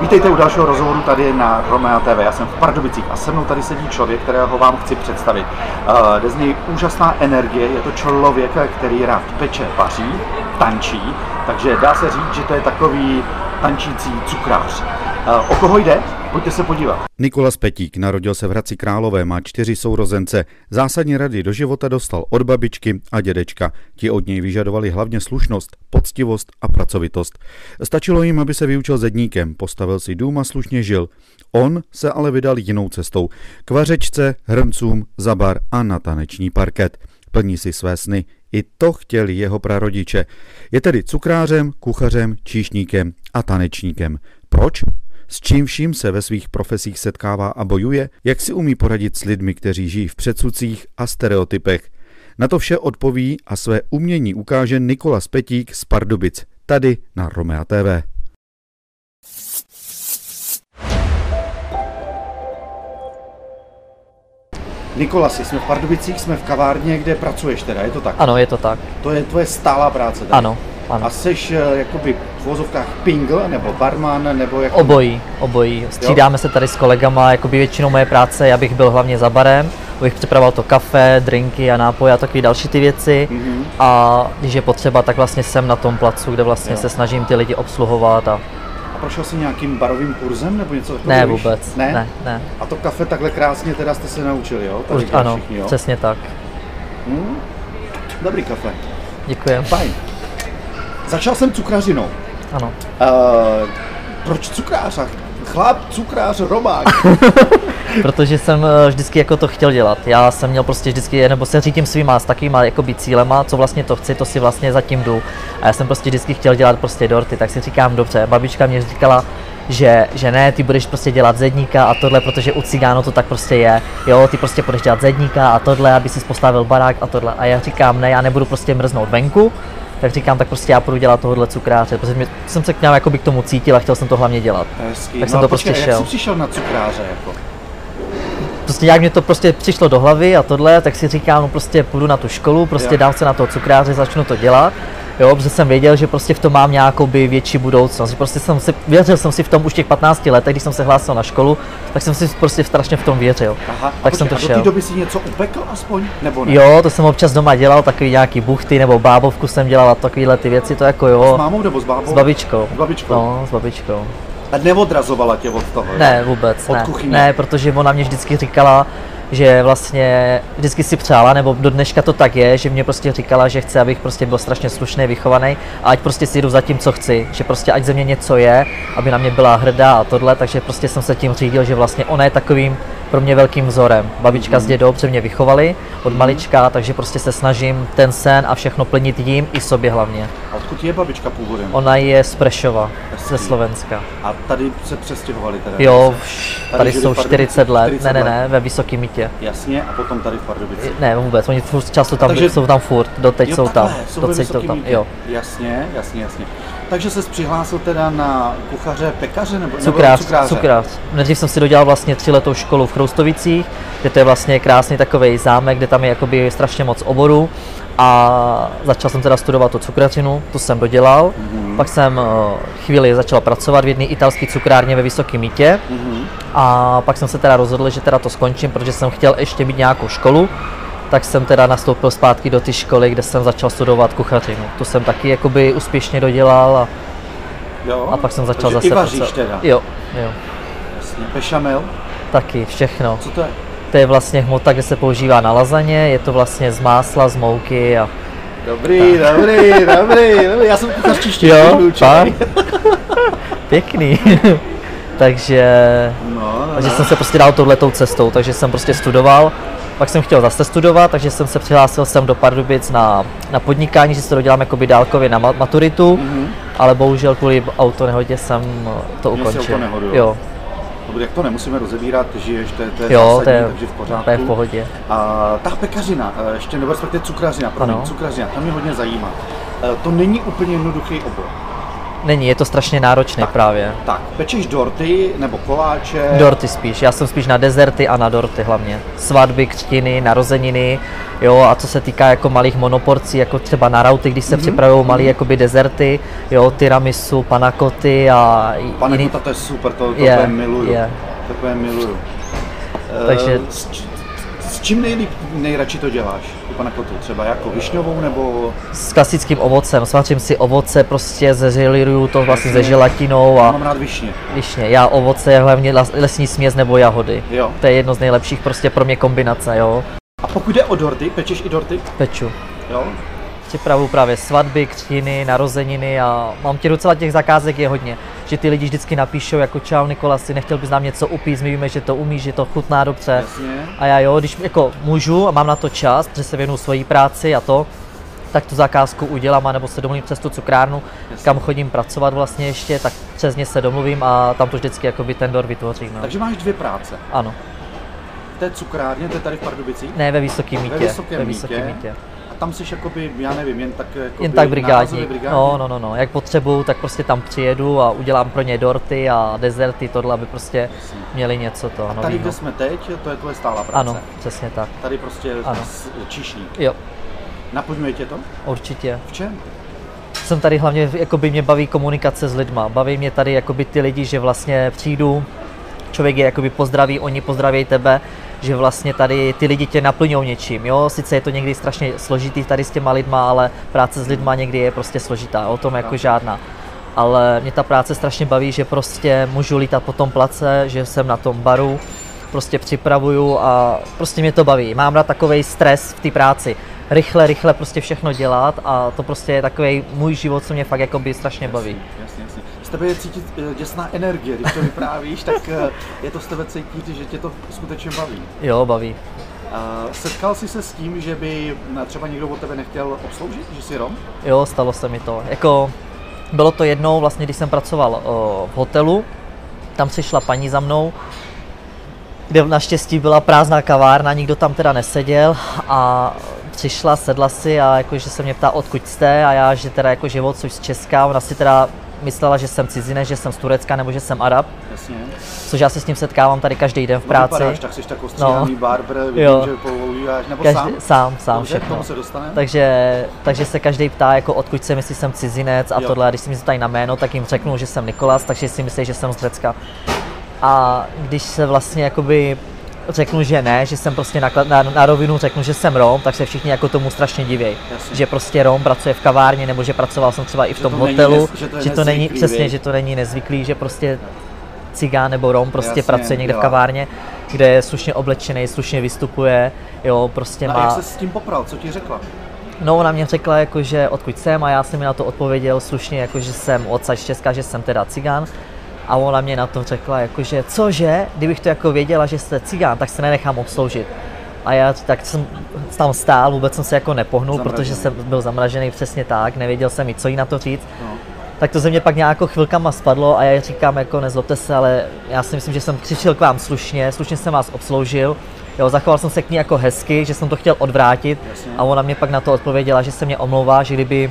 Vítejte u dalšího rozhovoru tady na Romea TV. Já jsem v Pardubicích a se mnou tady sedí člověk, kterého vám chci představit. Uh, jde z něj úžasná energie, je to člověk, který rád peče, vaří, tančí, takže dá se říct, že to je takový tančící cukrář. Uh, o koho jde? Pojďte se podívat. Nikolas Petík narodil se v Hradci Králové, má čtyři sourozence. Zásadní rady do života dostal od babičky a dědečka. Ti od něj vyžadovali hlavně slušnost, poctivost a pracovitost. Stačilo jim, aby se vyučil zedníkem, postavil si dům a slušně žil. On se ale vydal jinou cestou. K vařečce, hrncům, zabar a na taneční parket. Plní si své sny. I to chtěli jeho prarodiče. Je tedy cukrářem, kuchařem, číšníkem a tanečníkem. Proč? S čím vším se ve svých profesích setkává a bojuje? Jak si umí poradit s lidmi, kteří žijí v předsudcích a stereotypech? Na to vše odpoví a své umění ukáže Nikolas Petík z Pardubic, tady na Romea TV. Nikolasi, jsme v Pardubicích, jsme v kavárně, kde pracuješ teda, je to tak? Ano, je to tak. To je tvoje stálá práce tady? Ano, ano. A jsi uh, jakoby v vozovkách pingl, nebo barman, nebo jak? Obojí, obojí. Střídáme se tady s kolegama, jakoby většinou moje práce, já bych byl hlavně za barem, abych připravoval to kafe, drinky a nápoje a takové další ty věci. Mhm. A když je potřeba, tak vlastně jsem na tom placu, kde vlastně Jo. se snažím ty lidi obsluhovat a A prošel jsi nějakým barovým kurzem, nebo něco takového? ne vůbec, Ne? ne, ne. A to kafe takhle krásně teda jste se naučili, jo? Tady Už, ano, všichni, jo? přesně tak. Hm? Dobrý kafe. Děkujem. Fajn. Začal jsem cukrařinou. Ano. Uh, proč cukrář? Chlap, cukrář, robák. Protože jsem eh, vždycky jako to chtěl dělat. Já jsem měl prostě vždycky, nebo se řídím svýma s takovýma jakoby cílema, co vlastně to chci, to si vlastně zatím jdu. A já jsem prostě vždycky chtěl dělat prostě dorty, tak si říkám dobře. Babička mě říkala, že, že ne, ty budeš prostě dělat zedníka a tohle, protože u cigánu to tak prostě je. Jo, ty prostě budeš dělat zedníka a tohle, aby si postavil barák a tohle. A já říkám, ne, já nebudu prostě mrznout venku, tak říkám, tak prostě já půjdu dělat tohohle cukráře, protože mě, jsem se k němu jakoby k tomu cítil a chtěl jsem to hlavně dělat. Hezký. Tak jsem no, to počkej, prostě jak šel. jsi přišel na cukráře, jako? prostě jak mě to prostě přišlo do hlavy a tohle, tak si říkám, no prostě půjdu na tu školu, prostě Jo. dám se na toho cukráře, začnu to dělat. Jo, protože jsem věděl, že prostě v tom mám nějakou by větší budoucnost. Že Prostě jsem si, věřil jsem si v tom už těch 15 letech, když jsem se hlásil na školu, tak jsem si prostě strašně v tom věřil. Aha, a tak jsem to počkej, a do šel. té doby si něco upekl aspoň? Nebo ne? Jo, to jsem občas doma dělal, takový nějaký buchty nebo bábovku jsem dělal a takovéhle ty věci, to jako S jo. mámou nebo s bábou? S babičkou. S babičkou. No, s babičkou. A neodrazovala tě od toho? Ne, vůbec Od ne. kuchyně? Ne, protože ona mě vždycky říkala, že vlastně vždycky si přála, nebo do dneška to tak je, že mě prostě říkala, že chce, abych prostě byl strašně slušný, vychovaný a ať prostě si jdu za tím, co chci, že prostě ať ze mě něco je, aby na mě byla hrdá a tohle, takže prostě jsem se tím řídil, že vlastně ona je takovým pro mě velkým vzorem. Babička Mhm. s dědou protože mě vychovali od malička, takže prostě se snažím ten sen a všechno plnit jim i sobě hlavně. A odkud je babička původem? Ona je z Prešova, ze Hezký. Slovenska. A tady se přestěhovali teda? Jo, Tady tady jsou v Pardubicích 40 let. 40 Ne, ne, ne, ve Vysokém mítě. Jasně, a potom tady v Pardubicích. Ne, vůbec, oni furt často tam, Takže- jsou tam furt, doteď Jo, jsou tam, takhle, jsou ve doteď jsou tam, Mýtě. jo. Jasně, jasně, jasně. Takže se přihlásil teda na kuchaře, pekaře nebo, Cukrář, nebo cukráře? cukrář. Nejdřív jsem si dodělal vlastně tříletou školu v Chroustovicích, kde to je vlastně krásný takový zámek, kde tam je jakoby strašně moc oborů. A začal jsem teda studovat tu cukrařinu, to jsem dodělal. Mhm. Pak jsem eh, chvíli začal pracovat v jedné italské cukrárně ve Vysokém Mítě. Mhm. A pak jsem se teda rozhodl, že teda to skončím, protože jsem chtěl ještě mít nějakou školu. Tak jsem teda nastoupil zpátky do té školy, kde jsem začal studovat kuchařinu. To jsem taky jakoby úspěšně dodělal a, Jo? a pak jsem začal Takže zase i vaříš pracovat. teda? Jo, jo, Jasně. Bešamel? taky všechno. Co to je? To je vlastně hmota, kde se používá na lazaně, je to vlastně z másla, z mouky a Dobrý, dobrý, dobrý, dobrý. Já jsem kuchař češtiny Jo, pěkný. takže, No, no, takže no. jsem se prostě dal touhletou cestou, takže jsem prostě studoval. Pak jsem chtěl zase studovat, takže jsem se přihlásil jsem do Pardubic na, na podnikání, že si to dodělám jakoby dálkově na ma- maturitu, Mhm. ale bohužel kvůli autonehodě jsem to jsi ukončil. jo? Dobrý, jak to nemusíme rozebírat, žiješ, to je, to je jo, zásadní, to je, takže v pořádku. to je v pohodě. A ta pekařina, eh, ještě nebo respektive cukrařina, promiň, cukrařina, ta mě hodně zajímá. Eh, To není úplně jednoduchý obor. Není, je to strašně náročné Tak. právě. Tak, pečeš dorty nebo koláče? Dorty spíš, já jsem spíš na dezerty a na dorty hlavně. Svatby, křtiny, narozeniny, jo, a co se týká jako malých monoporcí, jako třeba na rauty, když se Mhm, mm-hmm. připravují malé jakoby dezerty, jo, tiramisu, panakoty a Pane jiný, to je super, to, to Je, úplně miluju. je. Miluju. Takže- Eh, s, s čím nejlíp, nejradši to děláš? Pana Kotu? Třeba jako višňovou nebo... s klasickým ovocem, svařím si ovoce, prostě zeželiruju to vlastně se Jasně. želatinou Já a mám rád višně. Lišně, já ovoce, hlavně lesní směs nebo jahody. Jo. To je jedno z nejlepších prostě pro mě kombinace, jo. A pokud jde o dorty, pečeš i dorty? Peču. Jo? Připravuju právě svatby, křtiny, narozeniny a mám tě docela těch zakázek je hodně. Že ty lidi vždycky napíšou jako čau Nikolasi, nechtěl bys nám něco upít, my víme, že to umíš, že to chutná dobře. Jasně. A já jo, když jako můžu a mám na to čas, že se věnu svojí práci a to, tak tu zakázku udělám, anebo se domluvím přes tu cukrárnu, Jasně. kam chodím pracovat vlastně ještě, tak přes ně se domluvím a tam to vždycky jakoby ten dor vytvořím. No. Takže máš dvě práce. Ano, V té cukrárně, to je tady v Pardubicích? ne ve Vysokém mítě. Vysokém ve. Vysokém mítě. A tam jsi jakoby, já nevím, jen tak jakoby Jen tak brigádník. brigádník? No, no, no, no. Jak potřebuju, tak prostě tam přijedu a udělám pro ně dorty a dezerty, tohle, aby prostě měli něco to Tady, nového. kde jsme teď, to je tvoje stála práce. Ano, přesně tak. Tady prostě Ano. čišník. Jo, Naplňuje tě to? určitě. V čem? Jsem tady hlavně, jakoby mě baví komunikace s lidma. Baví mě tady jakoby ty lidi, že vlastně přijdu, člověk je jakoby pozdraví, oni pozdraví tebe, že vlastně tady ty lidi tě naplňují něčím, jo. Sice je to někdy strašně složitý tady s těma lidma, ale práce s lidma někdy je prostě složitá, o tom jako žádná. Ale mě ta práce strašně baví, že prostě můžu lítat po tom place, že jsem na tom baru, prostě připravuju a prostě mě to baví. Mám rád takový stres v té práci. Rychle, rychle prostě všechno dělat a to prostě je takový můj život, co mě fakt jakoby strašně baví. Jasně, jasně. Tebe je cítit eh, děsná energie, když to vyprávíš, tak eh, je to z tebe cítit, že tě to skutečně baví. Jo, baví. Setkal jsi se s tím, že by eh, třeba někdo od tebe nechtěl obsloužit, že jsi Rom? Jo, stalo se mi to. Jako, bylo to jednou, vlastně, když jsem pracoval v hotelu, tam přišla paní za mnou, kde naštěstí byla prázdná kavárna, nikdo tam teda neseděl a přišla, sedla si a jakože se mě ptá, odkud jste a já, že teda jako že odsud z Česka, ona si teda myslela, že jsem cizinec, že jsem z Turecka nebo že jsem Arab, Jasně. což já se s tím setkávám tady každý den v No, práci. vypadáš, tak jsi tak ostříhaný no. barber, vidím, Jo. že používáš, nebo Každý, sám? sám, sám Dobře, k všechno. tomu se dostaneme. Takže, takže se každý ptá, jako odkud jsem, jestli jsem cizinec a Jo. tohle. A když si mi ptají na jméno, tak jim řeknu, že jsem Nikolas, takže si myslí, že jsem z Řecka. A když se vlastně jakoby řeknu, že ne, že jsem prostě na, na, na rovinu řeknu, že jsem Rom, tak se všichni jako tomu strašně diví. Jasně. Že prostě Rom pracuje v kavárně, nebo že pracoval jsem třeba i v Že tom to není hotelu, nez- že to je že to není, přesně, že to není nezvyklý, že prostě cigán nebo Rom prostě Jasně, pracuje někde jo. v kavárně, kde je slušně oblečený, slušně vystupuje, jo, prostě No, a má... jak se s tím popral, co ti řekla? No, ona mě řekla, jako, že odkud jsem a já jsem mi na to odpověděl slušně, jako, že jsem odsaď z Česka, že jsem teda cigán. A ona mě na to řekla, jako, že cože, kdybych to jako věděla, že jste cigán, tak se nenechám obsloužit. A já tak jsem tam stál, vůbec jsem se jako nepohnul, Zamražený. protože jsem byl zamražený přesně tak, nevěděl jsem i co jí na to říct. No. Tak to ze mě pak nějakou chvilkama spadlo a já říkám, jako nezlobte se, ale já si myslím, že jsem přišel k vám slušně, slušně jsem vás obsloužil, jo, zachoval jsem se k ní jako hezky, že jsem to chtěl odvrátit Jasně. a ona mě pak na to odpověděla, že se mě omlouvá, že kdyby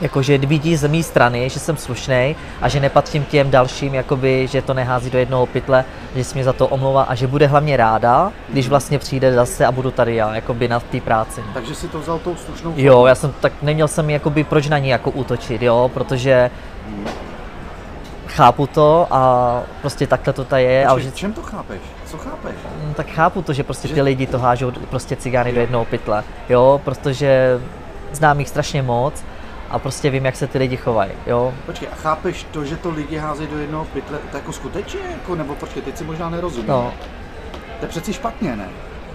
jakože vidí z mé strany, že jsem slušný a že nepatřím těm dalším, jakoby, že to nehází do jednoho pytle, že se mě za to omlouvá a že bude hlavně ráda, když vlastně přijde zase a budu tady já, jakoby na té práci. Takže si to vzal tou slušnou Jo, já jsem tak neměl jsem jakoby proč na ní jako útočit, jo, protože chápu to a prostě takhle to tady je a Počkej, už, v čem to chápeš? Co chápeš? Mm, tak chápu to, že prostě Že- ty lidi to hážou prostě cigány do jednoho pytle, jo, protože znám jich strašně moc a prostě vím, jak se ty lidi chovají, jo. Počkej, a chápeš to, že to lidi házejí do jednoho pytle, to jako skutečně, jako, nebo počkej, teď si možná nerozumím. No, To je přeci špatně, ne?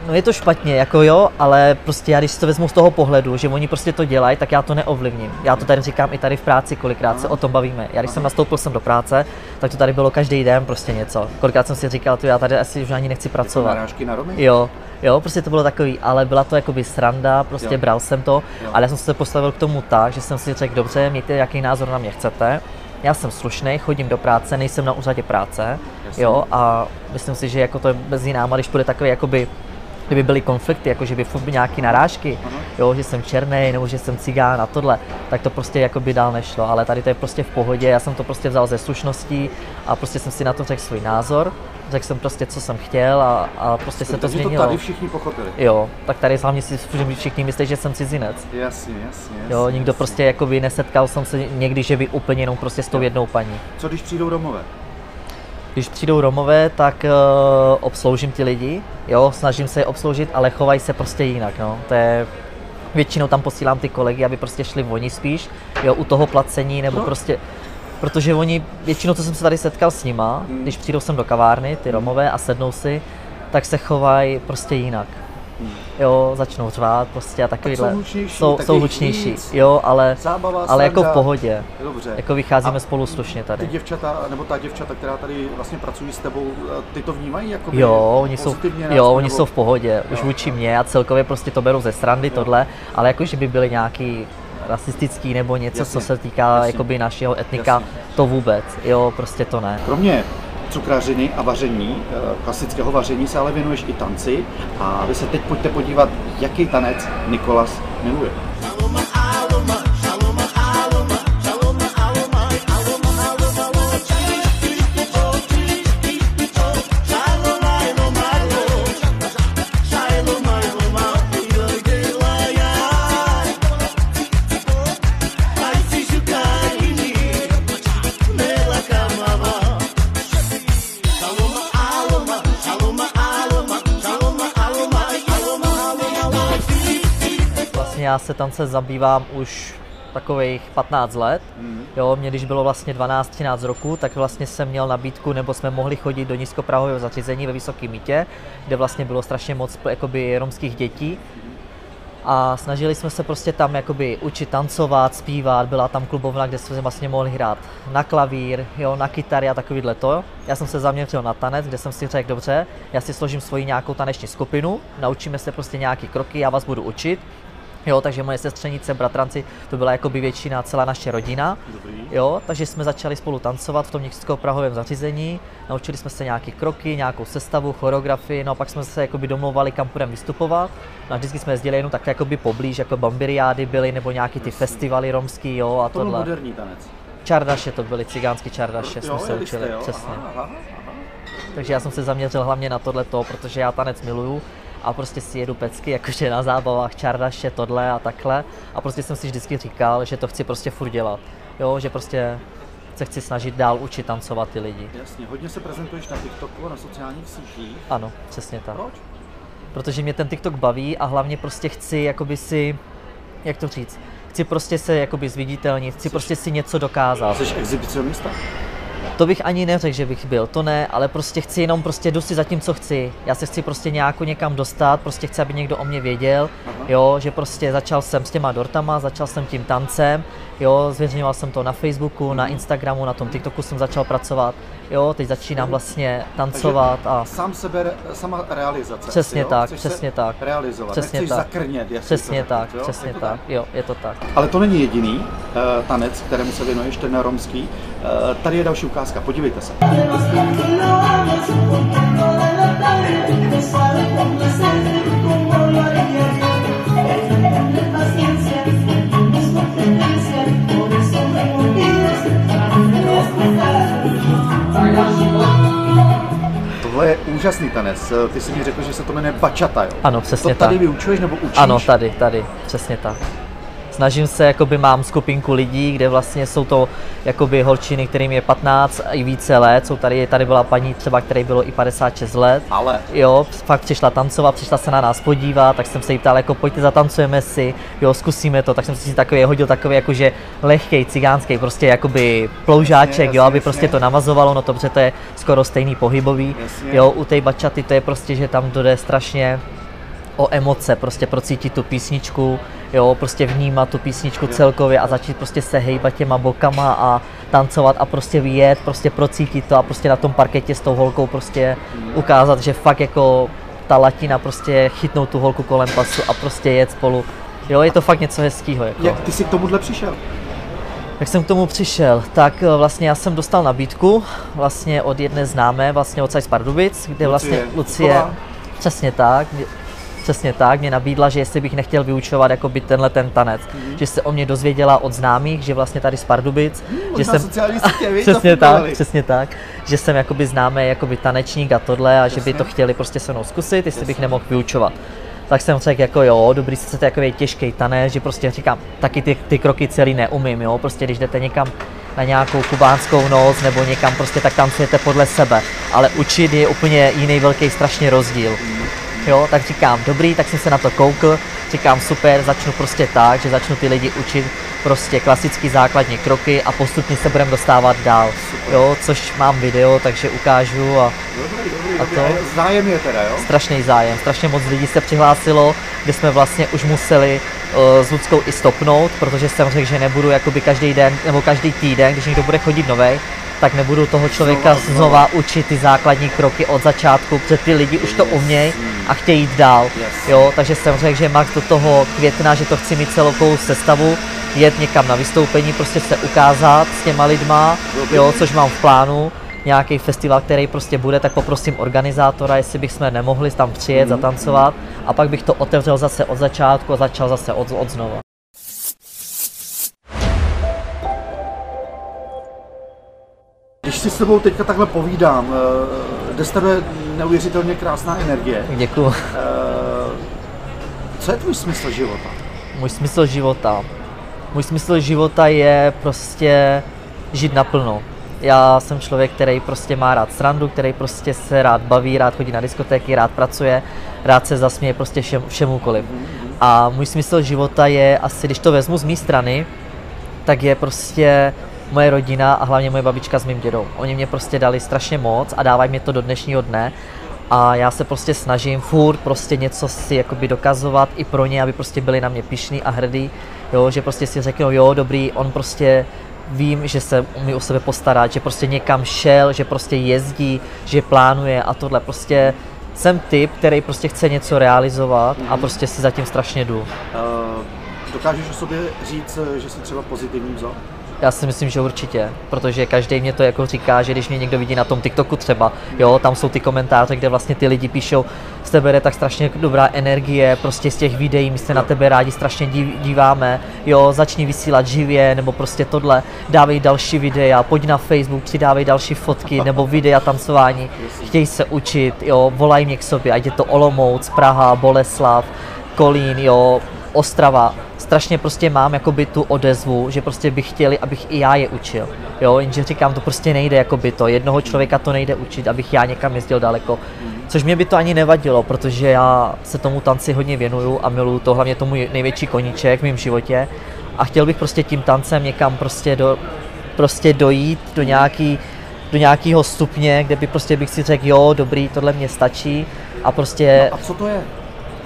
No je to špatně, jako jo, ale prostě já když si to vezmu z toho pohledu, že oni prostě to dělají, tak já to neovlivním. Já to tady říkám i tady v práci, kolikrát se o tom bavíme. Já když jsem nastoupil sem do práce, tak to tady bylo každý den prostě něco. Kolikrát jsem si říkal, tu já tady asi už ani nechci pracovat. Narážky na Romy? Jo, jo, prostě to bylo takový, ale byla to jakoby sranda, prostě jo. bral jsem to, Jo. ale já jsem se postavil k tomu tak, že jsem si řekl, dobře, mějte jaký názor na mě chcete, já jsem slušný, chodím do práce, nejsem na úřadě práce, Jasně. jo, a myslím si, že jako to je mezi náma, když bude takový jakoby kdyby byly konflikty, jako že by furt byly nějaký narážky, jo, že jsem černý nebo že jsem cigán a tohle, tak to prostě jako by dál nešlo, ale tady to je prostě v pohodě, já jsem to prostě vzal ze slušností a prostě jsem si na to řekl svůj názor, řekl jsem prostě, co jsem chtěl a, a prostě se to Takže změnilo. to tady všichni pochopili. Jo, tak tady hlavně si všichni myslí, že jsem cizinec. Jasně, jasně, jasně. Jo, nikdo jasně. prostě jakoby nesetkal jsem se někdy, že by úplně jenom prostě s tou jednou paní. Co když přijdou Romové? Když přijdou Romové, tak uh, obsloužím ty lidi, jo, snažím se je obsloužit, ale chovají se prostě jinak, no. To je, většinou tam posílám ty kolegy, aby prostě šli oni spíš, jo, u toho placení, nebo No. prostě, protože oni, většinou, co jsem se tady setkal s nima, Hmm. když přijdou sem do kavárny, ty Romové, a sednou si, tak se chovají prostě jinak. Jo, začnou řvát prostě a takovýhle. Hmm. jsou hlučnější, jsou, tak jsou hlučnější, víc. jo, ale, Zábava, ale jako v pohodě. Dobře. Jako vycházíme A spolu slušně Ty tady. děvčata, nebo ta děvčata, která tady vlastně pracují s tebou, eh, ty to vnímají jako Jo, oni jsou, jo, nás, oni nebo- jsou v pohodě, už Jo. vůči mě a celkově prostě to berou ze srandy tohle, ale jako, že by byly nějaký rasistický nebo něco, Jasně, co se týká jasně. jakoby našeho etnika, Jasně. to vůbec, jo, prostě to ne. Kromě cukrařiny a vaření, eh, klasického vaření, se ale věnuješ i tanci. A vy se teď pojďte podívat, jaký tanec Nikolas miluje. Já se tance zabývám už takových 15 let. Jo, mě když bylo vlastně 12-13 roku, tak vlastně jsem měl nabídku, nebo jsme mohli chodit do nízkoprahového zařízení ve Vysokém Mítě, kde vlastně bylo strašně moc jakoby, romských dětí. A snažili jsme se prostě tam jakoby učit tancovat, zpívat, byla tam klubovna, kde jsme vlastně mohli hrát na klavír, jo, na kytary a takovýhle to. Já jsem se zaměřil na tanec, kde jsem si řekl, dobře, já si složím svoji nějakou taneční skupinu, naučíme se prostě nějaký kroky, já vás budu učit. Jo, takže moje sestřenice, bratranci, to byla jakoby většina, celá naše rodina. Dobrý. Jo, takže jsme začali spolu tancovat v tom prahovém zařízení, naučili jsme se nějaké kroky, nějakou sestavu, choreografii, no a pak jsme se jakoby domlouvali, kam budeme vystupovat. No a vždycky jsme jezdili jenom tak jakoby poblíž, jako bambiriády byly, nebo nějaký ty festivaly romský, jo, a To tohle. moderní tanec. Čardaše to byly, cigánský čardaše jsme se učili, jste, jo? přesně. Aha, aha, aha. Takže já jsem se zaměřil hlavně na tohleto, protože já tanec miluju a prostě si jedu pecky, jakože na zábavách, čardaše, tohle a takhle. A prostě jsem si vždycky říkal, že to chci prostě furt dělat. Jo, že prostě se chci snažit dál učit tancovat ty lidi. Jasně, hodně se prezentuješ na TikToku, na sociálních sítích. Ano, přesně tak. Proč? Protože mě ten TikTok baví a hlavně prostě chci jakoby si, jak to říct, chci prostě se jakoby zviditelnit, chci prostě si něco dokázat. Jsi exhibicionista. To bych ani neřekl, že bych byl, to ne, ale prostě chci jenom prostě si za tím, co chci. Já se chci prostě nějak někam dostat, prostě chci, aby někdo o mě věděl, jo, že prostě začal jsem s těma dortama, začal jsem tím tancem, jo, zveřejňoval jsem to na Facebooku, na Instagramu, na tom TikToku jsem začal pracovat, jo, teď začínám vlastně tancovat a Sám sebe, sama realizace. Přesně jo? tak, Chceš přesně se tak. Realizovat, Přesně nechceš tak. zakrnět, přesně to tak, jo? přesně to tak, jo, je to tak. Ale to není jediný uh, tanec, kterému se věnuješ, ten romský. Uh, tady je další ukázka, podívejte se. Úžasný tanec. Eh, Ty jsi mi řekl, že se to jmenuje bachata, jo? Ano, přesně to tady tak. vyučuješ nebo učíš? Ano, tady, tady, přesně tak. Snažím se, jakoby mám skupinku lidí, kde vlastně jsou to jakoby holčiny, kterým je 15 i více let. Jsou tady, tady byla paní třeba, které bylo i 56 let. Ale Jo, fakt přišla tancovat, přišla se na nás podívat, tak jsem se jí ptal, jako pojďte zatancujeme si, jo, zkusíme to, tak jsem si takový hodil takový jakože lehkej, cigánský, prostě jakoby ploužáček, Jasně, jo, aby jasně. prostě to navazovalo, no to, protože to je skoro stejný pohybový, Jasně. jo, u té bačaty to je prostě, že tam dojde strašně o emoce, prostě procítit tu písničku, jo, prostě vnímat tu písničku celkově a začít prostě se hejbat těma bokama a tancovat a prostě vyjet, prostě procítit to a prostě na tom parketě s tou holkou prostě ukázat, že fakt jako ta latina prostě chytnout tu holku kolem pasu a prostě jet spolu. Jo, je to fakt něco hezkého. Jako. jak ty jsi k tomuhle přišel? Jak jsem k tomu přišel, tak eh, vlastně já jsem dostal nabídku vlastně od jedné známé, vlastně od z Pardubic, kde vlastně Lucie Lucie, přesně tak, přesně tak, mě nabídla, že jestli bych nechtěl vyučovat jakoby tenhle ten tanec, mm. že se o mě dozvěděla od známých, že vlastně tady z Pardubic, Mm, že jsem, sociální sítě, přesně tak, přesně tak, že jsem jakoby známý jakoby tanečník a tohle a že by to chtěli prostě se mnou zkusit, jestli bych Jasně. nemohl vyučovat. Tak jsem řekl jako jo, dobrý, sice to je takový těžký tanec, že prostě říkám, taky ty, ty kroky celý neumím, jo, prostě když jdete někam na nějakou kubánskou noc nebo někam prostě tak tancujete podle sebe, ale učit je úplně jiný velký strašně rozdíl. Jo, tak říkám, dobrý, tak jsem se na to koukl, říkám super, začnu prostě tak, že začnu ty lidi učit prostě klasický základní kroky a postupně se budeme dostávat dál. Jo, což mám video, takže ukážu a Dobrý, dobrý, A dobrý. to? A Zájem je teda, jo? strašný zájem, strašně moc lidí se přihlásilo, kde jsme vlastně už museli uh, s Ludskou i stopnout, protože jsem řekl, že nebudu jakoby každý den nebo každý týden, když někdo bude chodit novej, tak nebudu toho člověka Znova, znova, znova. učit ty základní kroky od začátku, protože ty lidi už to umějí a chtějí jít dál. Jasně. Jo, takže jsem řekl, že max do toho května, že to chci mít celou sestavu, jet někam na vystoupení, prostě se ukázat s těma lidma, jo, což mám v plánu, nějaký festival, který prostě bude, tak poprosím organizátora, jestli bych jsme nemohli tam přijet, Mhm. zatancovat a pak bych to otevřel zase od začátku a začal zase od, od znova. Když si s tebou teďka takhle povídám, tebe neuvěřitelně krásná energie. Děkuju. Eh, Co je tvůj smysl života? Můj smysl života. Můj smysl života je prostě žít naplno. Já jsem člověk, který prostě má rád srandu, který prostě se rád baví, rád chodí na diskotéky, rád pracuje, rád se zasměje prostě všem, všemukoliv. A můj smysl života je asi, když to vezmu z mé strany, tak je prostě moje rodina a hlavně moje babička s mým dědou. Oni mě prostě dali strašně moc a dávají mě to do dnešního dne a já se prostě snažím furt prostě něco si jakoby dokazovat i pro ně, aby prostě byli na mě pišní a hrdí, jo, že prostě si řeknou, jo, dobrý, on prostě vím, že se umí o sebe postarat, že prostě někam šel, že prostě jezdí, že plánuje a tohle prostě jsem typ, který prostě chce něco realizovat a prostě si zatím strašně jdu. Eh, Dokážeš o sobě říct, eh, že jsi třeba pozitivní vzor? Já si myslím, že určitě, protože každý mě to jako říká, že když mě někdo vidí na tom TikToku třeba, jo, tam jsou ty komentáře, kde vlastně ty lidi píšou, z tebe jde tak strašně dobrá energie, prostě z těch videí, my se na tebe rádi strašně dí- díváme, jo, začni vysílat živě, nebo prostě tohle, dávej další videa, pojď na Facebook, přidávej další fotky, nebo videa tancování, chtějí se učit, jo, volají mě k sobě, ať je to Olomouc, Praha, Boleslav, Kolín, jo, Ostrava, strašně prostě mám jakoby tu odezvu, že prostě by chtěli, abych i já je učil. Jo, jenže říkám, to prostě nejde jakoby to, jednoho člověka to nejde učit, abych já někam jezdil daleko. Což mě by to ani nevadilo, protože já se tomu tanci hodně věnuju a miluju to, hlavně tomu největší koníček v mém životě. A chtěl bych prostě tím tancem někam prostě, do, prostě dojít do nějaký, do nějakého stupně, kde by prostě bych si řekl, jo, dobrý, tohle mě stačí a prostě A co to je?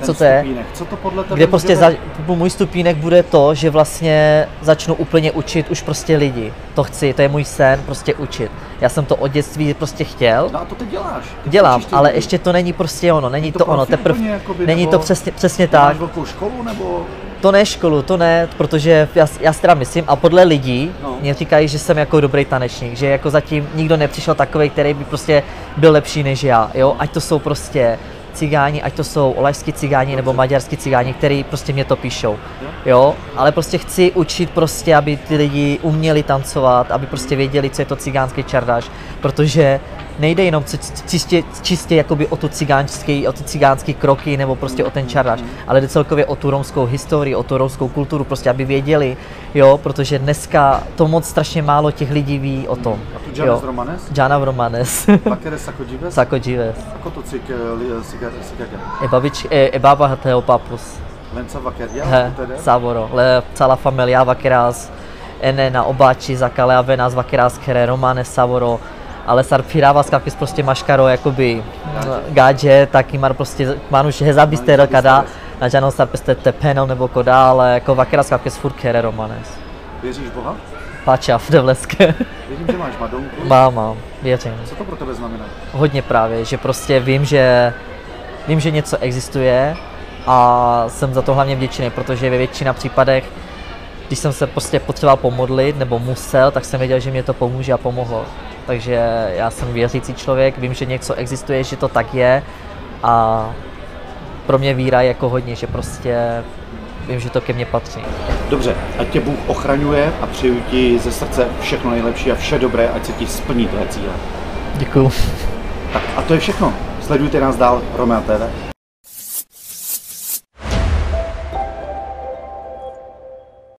Ten Co to je? stupínek? Co to podle tebe kde prostě za, můj stupínek bude to, že vlastně začnu úplně učit už prostě lidi. To chci, to je můj sen, prostě učit. Já jsem to od dětství prostě chtěl, No a to ty děláš. Ty dělám, ale lidi. ještě to není prostě ono, není to to, ono, teprve, jakoby, není to přesně, přesně Ty Máš tak. velkou školu nebo... To ne školu, to ne, protože já, já si teda myslím, a podle lidí no. mě říkají, že jsem jako dobrý tanečník, že jako zatím nikdo nepřišel takový, který by prostě byl lepší než já, jo, ať to jsou prostě cigáni, ať to jsou olajský cigáni nebo maďarský cigáni, který prostě mě to píšou, jo, ale prostě chci učit prostě, aby ty lidi uměli tancovat, aby prostě věděli, co je to cigánský čardáš, protože nejde jenom čistě, čistě jakoby o tu cigánský, o ty cigánský kroky nebo prostě o ten čardáš, ale jde celkově o tu romskou historii, o tu romskou kulturu, prostě aby věděli, jo, protože dneska to moc strašně málo těch lidí ví o tom. A tu Janes Romanes? Jana Romanes, Vakere Sakodžives? Sako Gives. Ako to cik Sikage? E babič, e, e baba teo papus. Lenca Vakeria? He, Saboro, le cala familia vakeras, ene na obači zakale a venas vakeras kere romane Saboro, ale sar piravas kakis prostě maškaro jakoby gađe, tak imar prostě manuš hezabistero kada na žano sar peste tepenel nebo koda, ale jako vakeras kakis furt kere romanes. Věříš Boha? Pača v devleske. Věřím, že máš Madonku. Mám, mám, věřím. Co to pro tebe znamená? Hodně právě, že prostě vím, že vím, že něco existuje a jsem za to hlavně vděčný, protože ve většina případech, když jsem se prostě potřeboval pomodlit nebo musel, tak jsem věděl, že mě to pomůže a pomohlo. Takže já jsem věřící člověk, vím, že něco existuje, že to tak je a pro mě víra je jako hodně, že prostě vím, že to ke mně patří. Dobře, ať tě Bůh ochraňuje a přeju ti ze srdce všechno nejlepší a vše dobré, ať se ti splní tvé cíle. Děkuju. Tak a to je všechno. Sledujte nás dál, Romeo TV.